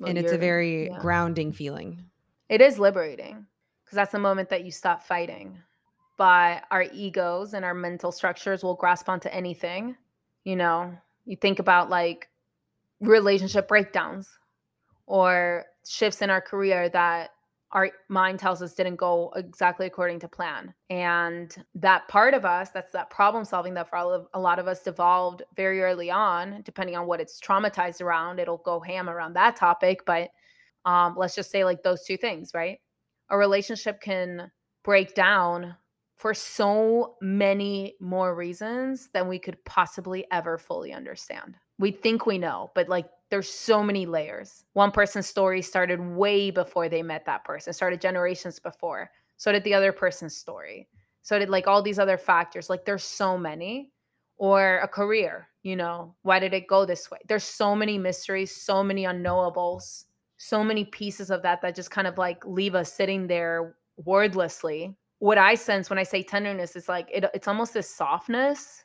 Well, and it's a very yeah. grounding feeling. It is liberating because that's the moment that you stop fighting. But our egos and our mental structures will grasp onto anything you know? You think about like relationship breakdowns or shifts in our career that our mind tells us didn't go exactly according to plan. And that part of us, that's that problem solving that for of, a lot of us evolved very early on, depending on what it's traumatized around, it'll go ham around that topic. But um, let's just say like those two things, right? A relationship can break down for so many more reasons than we could possibly ever fully understand. We think we know, but like there's so many layers. One person's story started way before they met that person, started generations before. So did the other person's story. So did like all these other factors. Like there's so many. Or a career, you know, why did it go this way? There's so many mysteries, so many unknowables, so many pieces of that that just kind of like leave us sitting there wordlessly. What I sense when I say tenderness is like it, it's almost this softness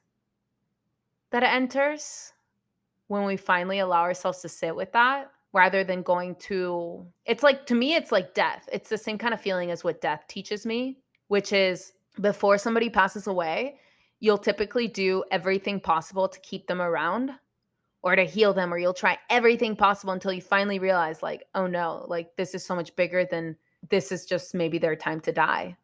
that it enters when we finally allow ourselves to sit with that rather than going to it's like to me it's like death. It's the same kind of feeling as what death teaches me which is before somebody passes away you'll typically do everything possible to keep them around or to heal them or you'll try everything possible until you finally realize like oh no like this is so much bigger than this is just maybe their time to die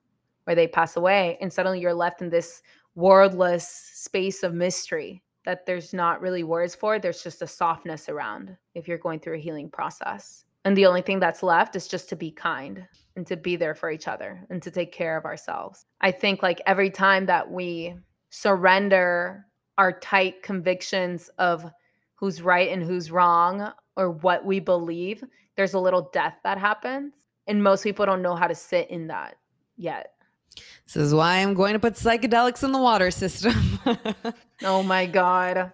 or they pass away. And suddenly you're left in this worldless space of mystery that there's not really words for. There's just a softness around if you're going through a healing process. And the only thing that's left is just to be kind and to be there for each other and to take care of ourselves. I think like every time that we surrender our tight convictions of who's right and who's wrong or what we believe, there's a little death that happens. And most people don't know how to sit in that yet. This is why I'm going to put psychedelics in the water system. oh my god.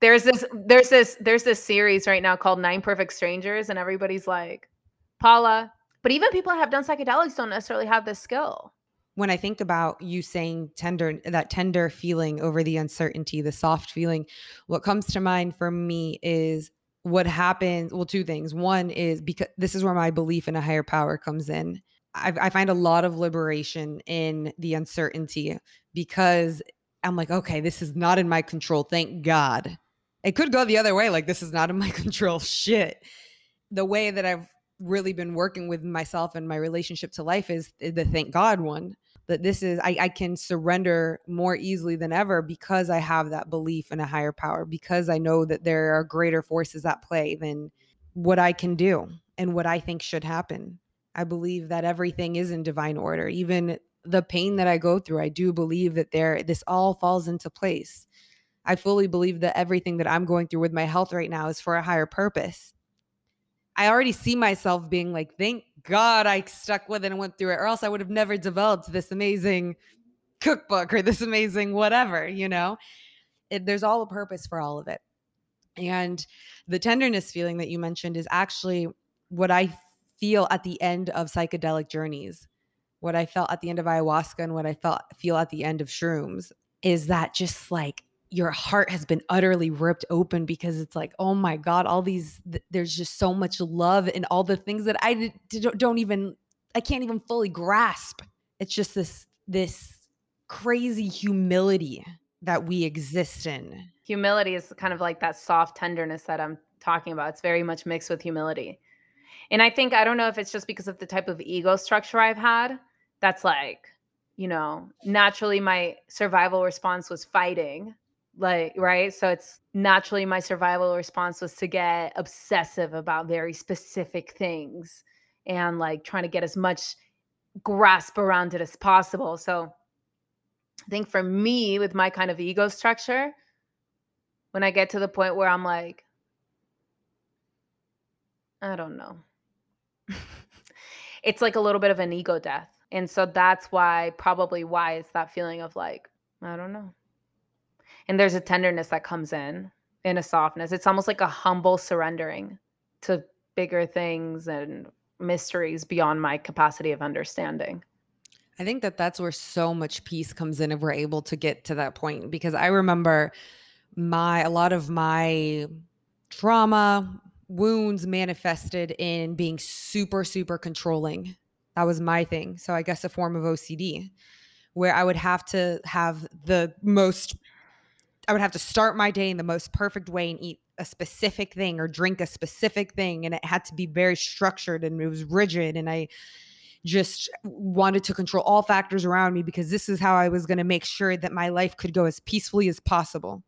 There's this there's this there's this series right now called Nine Perfect Strangers and everybody's like Paula. But even people that have done psychedelics don't necessarily have this skill. When I think about you saying tender, that tender feeling over the uncertainty, the soft feeling, what comes to mind for me is what happens. Well, two things. One is because this is where my belief in a higher power comes in. I, I find a lot of liberation in the uncertainty because I'm like, okay, this is not in my control. Thank God. It could go the other way. Like, this is not in my control. Shit. The way that I've really been working with myself and my relationship to life is the thank God one. That this is, I, I can surrender more easily than ever because I have that belief in a higher power, because I know that there are greater forces at play than what I can do and what I think should happen. I believe that everything is in divine order. Even the pain that I go through, I do believe that there this all falls into place. I fully believe that everything that I'm going through with my health right now is for a higher purpose. I already see myself being like, thank God I stuck with it and went through it, or else I would have never developed this amazing cookbook or this amazing whatever, you know? It, there's all a purpose for all of it. And the tenderness feeling that you mentioned is actually what I feel at the end of psychedelic journeys what I felt at the end of ayahuasca and what I felt feel at the end of shrooms is that just like your heart has been utterly ripped open because it's like oh my god all these th- there's just so much love and all the things that I don't even I can't even fully grasp. It's just this this crazy humility that we exist in. Humility is kind of like that soft tenderness that I'm talking about. It's very much mixed with humility and I think I don't know if it's just because of the type of ego structure I've had that's like you know naturally my survival response was fighting like right? So it's naturally my survival response was to get obsessive about very specific things and like trying to get as much grasp around it as possible. So i think for me with my kind of ego structure when i get to the point where i'm like i don't know it's like a little bit of an ego death and so that's why, probably why it's that feeling of like, I don't know. And there's a tenderness that comes in, in a softness. It's almost like a humble surrendering to bigger things and mysteries beyond my capacity of understanding. I think that that's where so much peace comes in if we're able to get to that point. Because I remember my, a lot of my trauma, wounds manifested in being super, super controlling that was my thing. So I guess a form of OCD where I would have to have the most I would have to start my day in the most perfect way and eat a specific thing or drink a specific thing and it had to be very structured and it was rigid and I just wanted to control all factors around me because this is how I was going to make sure that my life could go as peacefully as possible.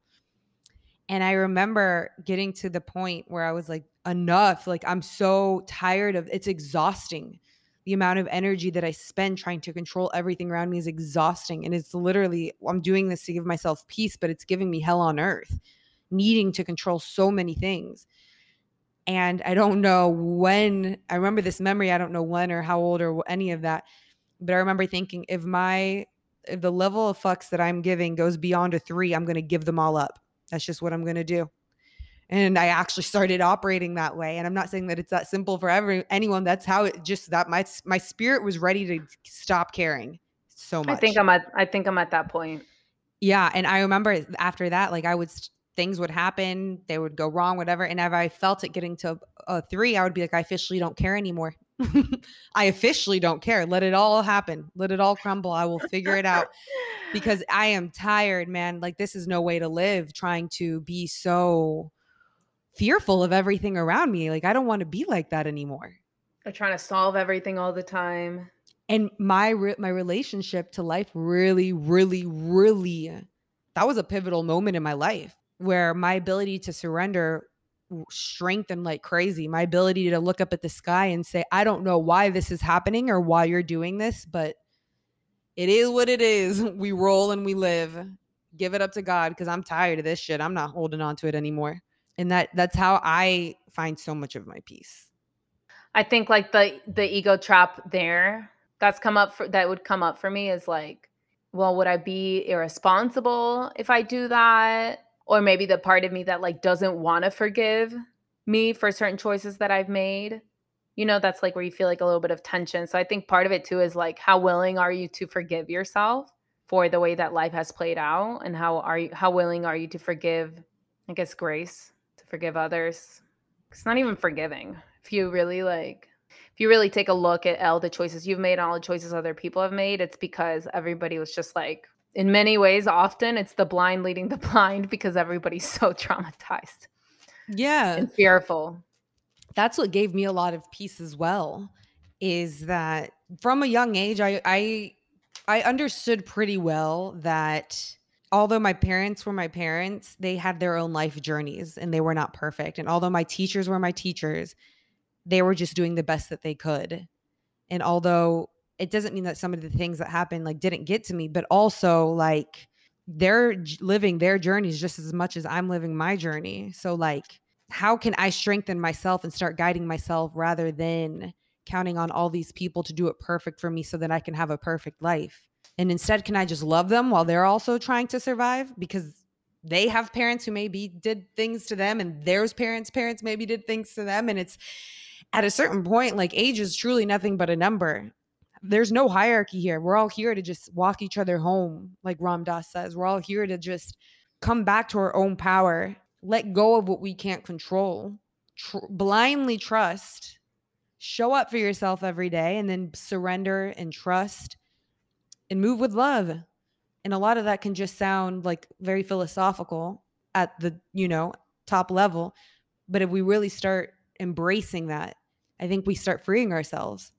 And I remember getting to the point where I was like enough like I'm so tired of it's exhausting the amount of energy that I spend trying to control everything around me is exhausting. And it's literally, I'm doing this to give myself peace, but it's giving me hell on earth, needing to control so many things. And I don't know when, I remember this memory, I don't know when or how old or any of that. But I remember thinking, if my, if the level of fucks that I'm giving goes beyond a three, I'm going to give them all up. That's just what I'm going to do. And i actually started operating that way and i'm not saying that it's that simple for every anyone that's how it just that my my spirit was ready to stop caring so much i think i'm at i think i'm at that point. Yeah and i remember after that like i would things would happen they would go wrong whatever and if i felt it getting to a three i would be like i officially don't care anymore i officially don't care let it all happen let it all crumble i will figure it out because i am tired man like this is no way to live trying to be so fearful of everything around me. Like I don't want to be like that anymore. They're trying to solve everything all the time. And my re- my relationship to life really really really that was a pivotal moment in my life where my ability to surrender strengthened like crazy. My ability to look up at the sky and say, I don't know why this is happening or why you're doing this, but it is what it is. We roll and we live. Give it up to God because I'm tired of this shit. I'm not holding on to it anymore and that that's how i find so much of my peace i think like the the ego trap there that's come up for that would come up for me is like well would i be irresponsible if i do that or maybe the part of me that like doesn't want to forgive me for certain choices that i've made you know, that's like where you feel like a little bit of tension. So I think part of it too is like how willing are you to forgive yourself for the way that life has played out and how are you how willing are you to forgive I guess grace to forgive others. It's not even forgiving. If you really like if you really take a look at all the choices you've made and all the choices other people have made, it's because everybody was just like in many ways often it's the blind leading the blind because everybody's so traumatized. Yeah. And fearful that's what gave me a lot of peace as well is that from a young age I I I understood pretty well that although my parents were my parents, they had their own life journeys and they were not perfect. And although my teachers were my teachers, they were just doing the best that they could. And although it doesn't mean that some of the things that happened like didn't get to me, but also like they're living their journeys just as much as I'm living my journey. So like how can I strengthen myself and start guiding myself rather than counting on all these people to do it perfect for me so that I can have a perfect life? And instead, can I just love them while they're also trying to survive? Because they have parents who maybe did things to them, and their parents' parents maybe did things to them. And it's at a certain point, like age is truly nothing but a number. There's no hierarchy here. We're all here to just walk each other home, like Ram Dass says. We're all here to just come back to our own power let go of what we can't control, tr- blindly trust, show up for yourself every day, and then surrender and trust and move with love. And a lot of that can just sound like very philosophical at the, you know, top level. But if we really start embracing that, I think we start freeing ourselves.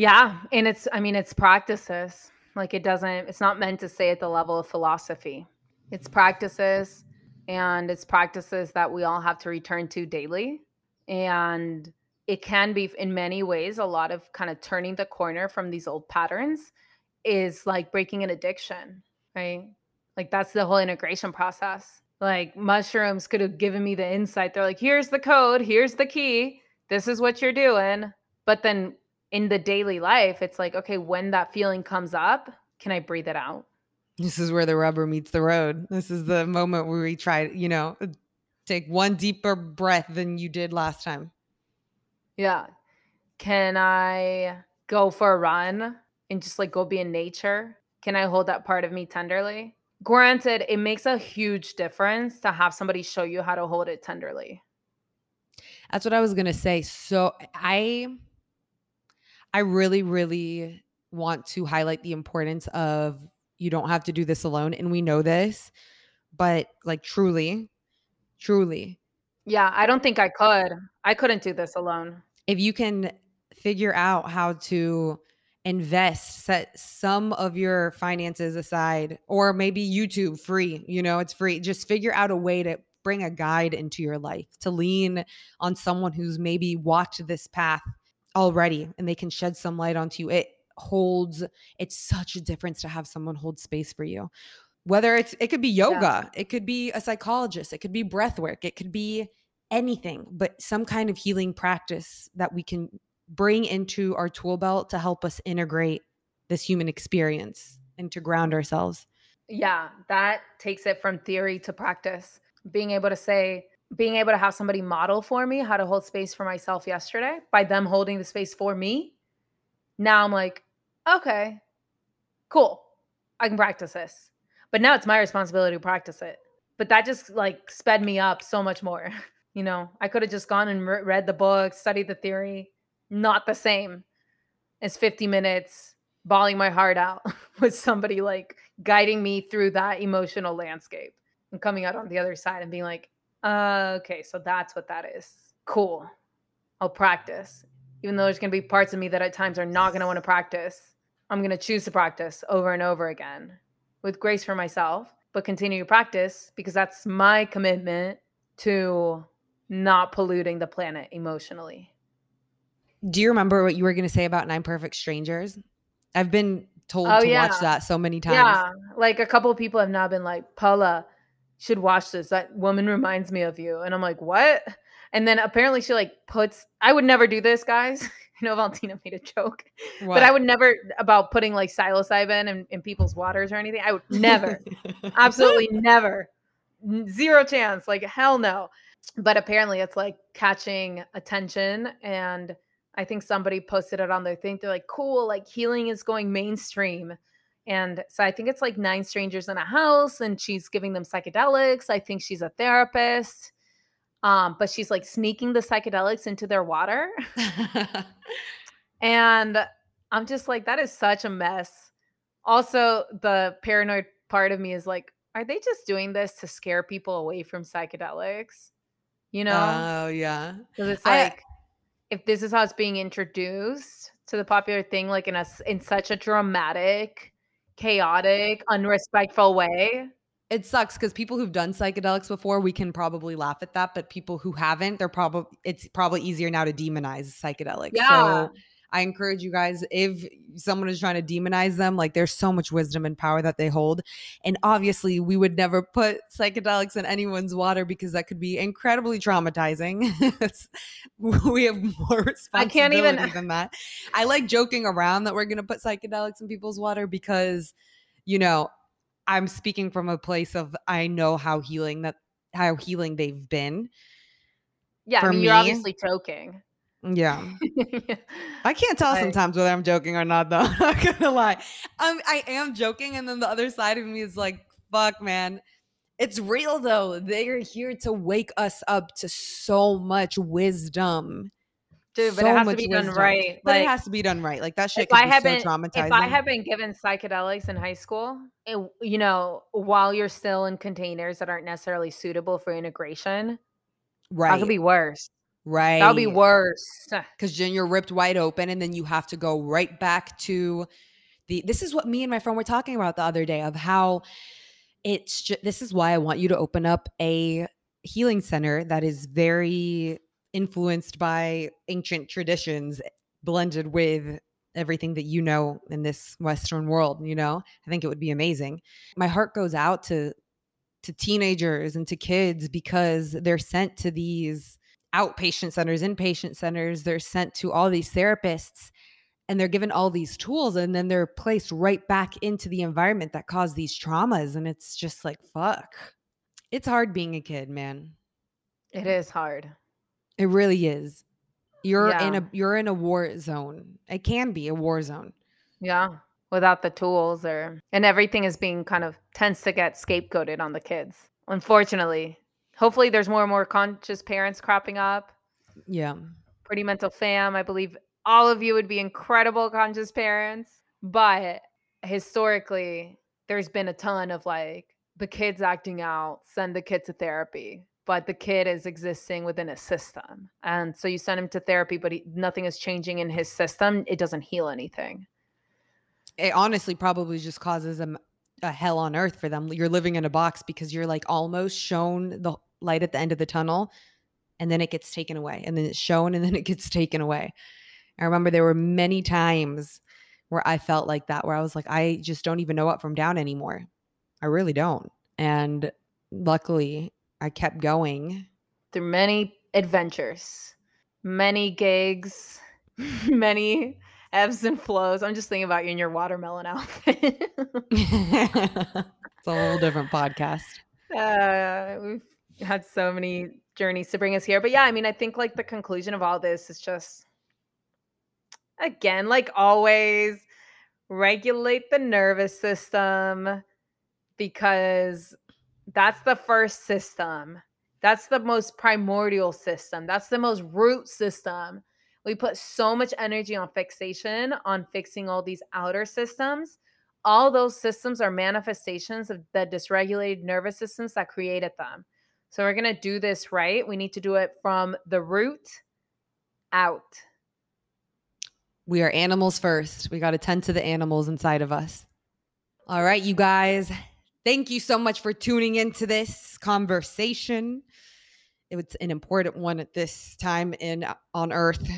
Yeah. And it's, I mean, it's practices. Like it doesn't, it's not meant to stay at the level of philosophy. It's practices and it's practices that we all have to return to daily and it can be in many ways a lot of kind of turning the corner from these old patterns is like breaking an addiction right like that's the whole integration process like mushrooms could have given me the insight they're like here's the code here's the key this is what you're doing but then in the daily life it's like okay when that feeling comes up can i breathe it out this is where the rubber meets the road. This is the moment where we try, you know, uh, take one deeper breath than you did last time. Yeah. Can I go for a run and just like go be in nature? Can I hold that part of me tenderly? Granted, it makes a huge difference to have somebody show you how to hold it tenderly. That's what I was going to say. So I I really really want to highlight the importance of you don't have to do this alone. And we know this, but like truly, truly. Yeah, I don't think I could. I couldn't do this alone. If you can figure out how to invest, set some of your finances aside, or maybe YouTube free, you know, it's free. Just figure out a way to bring a guide into your life, to lean on someone who's maybe walked this path already and they can shed some light onto you. It holds it's such a difference to have someone hold space for you whether it's it could be yoga yeah. it could be a psychologist it could be breath work it could be anything but some kind of healing practice that we can bring into our tool belt to help us integrate this human experience and to ground ourselves yeah that takes it from theory to practice being able to say being able to have somebody model for me how to hold space for myself yesterday by them holding the space for me now i'm like okay, cool. I can practice this. But now it's my responsibility to practice it. But that just like sped me up so much more. you know, I could have just gone and re- read the book, studied the theory. Not the same as 50 minutes bawling my heart out with somebody like guiding me through that emotional landscape and coming out on the other side and being like, uh, okay, so that's what that is. Cool. I'll practice. Even though there's going to be parts of me that at times are not going to want to practice I'm going to choose to practice over and over again with grace for myself, but continue to practice because that's my commitment to not polluting the planet emotionally. Do you remember what you were going to say about Nine Perfect Strangers? I've been told oh, to yeah. watch that so many times. Yeah. Like a couple people have now been like, Paula, should watch this. That woman reminds me of you. And I'm like, what? And then apparently she like puts, I would never do this, guys. I know Valentina made a joke, what? but I would never about putting like psilocybin in, in people's waters or anything. I would never, absolutely never, zero chance. Like hell no. But apparently, it's like catching attention and I think somebody posted it on their thing. They're like, cool, like healing is going mainstream. And so I think it's like nine strangers in a house and she's giving them psychedelics. I think she's a therapist. Um, but she's like sneaking the psychedelics into their water. and I'm just like, that is such a mess. Also, the paranoid part of me is like, are they just doing this to scare people away from psychedelics? You know? Oh, yeah. Because it's like, I, if this is how it's being introduced to the popular thing, like in a in such a dramatic, chaotic, unrespectful way. It sucks because people who've done psychedelics before, we can probably laugh at that, but people who haven't, they're probably it's probably easier now to demonize psychedelics. Yeah. So I encourage you guys if someone is trying to demonize them, like there's so much wisdom and power that they hold. And obviously, we would never put psychedelics in anyone's water because that could be incredibly traumatizing. we have more responsibility I can't even than that. I like joking around that we're going to put psychedelics in people's water because, you know, I'm speaking from a place of I know how healing that how healing they've been. Yeah, I mean, me, you're obviously joking. Yeah. I can't tell sometimes whether I'm joking or not, though. I'm not gonna lie. Um, I am joking, and then the other side of me is like, fuck, man. It's real though. They are here to wake us up to so much wisdom. Dude, but so it has to be wisdom. done right. But like, it has to be done right. Like that shit could be so been, traumatizing. If I have been given psychedelics in high school, it, you know, while you're still in containers that aren't necessarily suitable for integration, right, that could be worse. Right. That'll be worse. Because then you're ripped wide open and then you have to go right back to the. This is what me and my friend were talking about the other day of how it's just, this is why I want you to open up a healing center that is very influenced by ancient traditions eh, blended with everything that you know in this western world you know i think it would be amazing my heart goes out to to teenagers and to kids because they're sent to these outpatient centers, inpatient centers. They're sent to all these therapists and they're given all these tools and then they're placed right back into the environment that caused these traumas. And it's just like, fuck. It's hard being a kid, man. It is hard. It really is. You're yeah. in a you're in a war zone. It can be a war zone. Yeah. Without the tools or and everything is being kind of tends to get scapegoated on the kids. Unfortunately, hopefully there's more and more conscious parents cropping up. Yeah. Pretty mental fam. I believe all of you would be incredible conscious parents. But historically, there's been a ton of like the kids acting out, send the kid to therapy. But the kid is existing within a system. And so you send him to therapy, but he, nothing is changing in his system. It doesn't heal anything. It honestly probably just causes a, a hell on earth for them. You're living in a box because you're like almost shown the light at the end of the tunnel and then it gets taken away and then it's shown and then it gets taken away. I remember there were many times where I felt like that, where I was like, I just don't even know up from down anymore. I really don't. And luckily, I kept going through many adventures, many gigs, many ebbs and flows. I'm just thinking about you in your watermelon outfit. it's a whole different podcast. Uh, we've had so many journeys to bring us here. But yeah, I mean, I think like the conclusion of all this is just again, like always, regulate the nervous system because that's the first system. That's the most primordial system. That's the most root system. We put so much energy on fixation, on fixing all these outer systems. All those systems are manifestations of the dysregulated nervous systems that created them. So we're going to do this right. We need to do it from the root out. We are animals first. We got to tend to the animals inside of us. All right, you guys. Thank you so much for tuning into this conversation. It was an important one at this time in on earth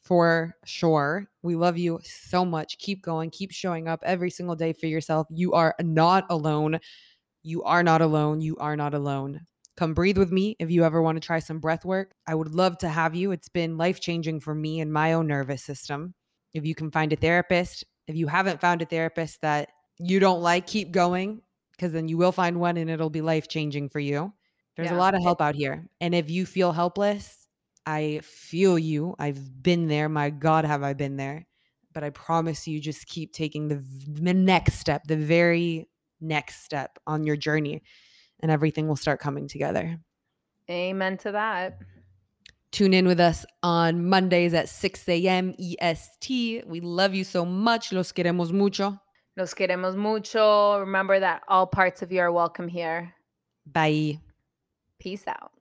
for sure. We love you so much. Keep going, keep showing up every single day for yourself. You are not alone. You are not alone. You are not alone. Come breathe with me if you ever want to try some breath work. I would love to have you. It's been life changing for me and my own nervous system. If you can find a therapist, if you haven't found a therapist that you don't like, keep going because then you will find one and it'll be life changing for you. There's yeah. a lot of help out here. And if you feel helpless, I feel you. I've been there. My God, have I been there. But I promise you, just keep taking the, the next step, the very next step on your journey, and everything will start coming together. Amen to that. Tune in with us on Mondays at 6 a.m. EST. We love you so much. Los queremos mucho. Los queremos mucho. Remember that all parts of you are welcome here. Bye. Peace out.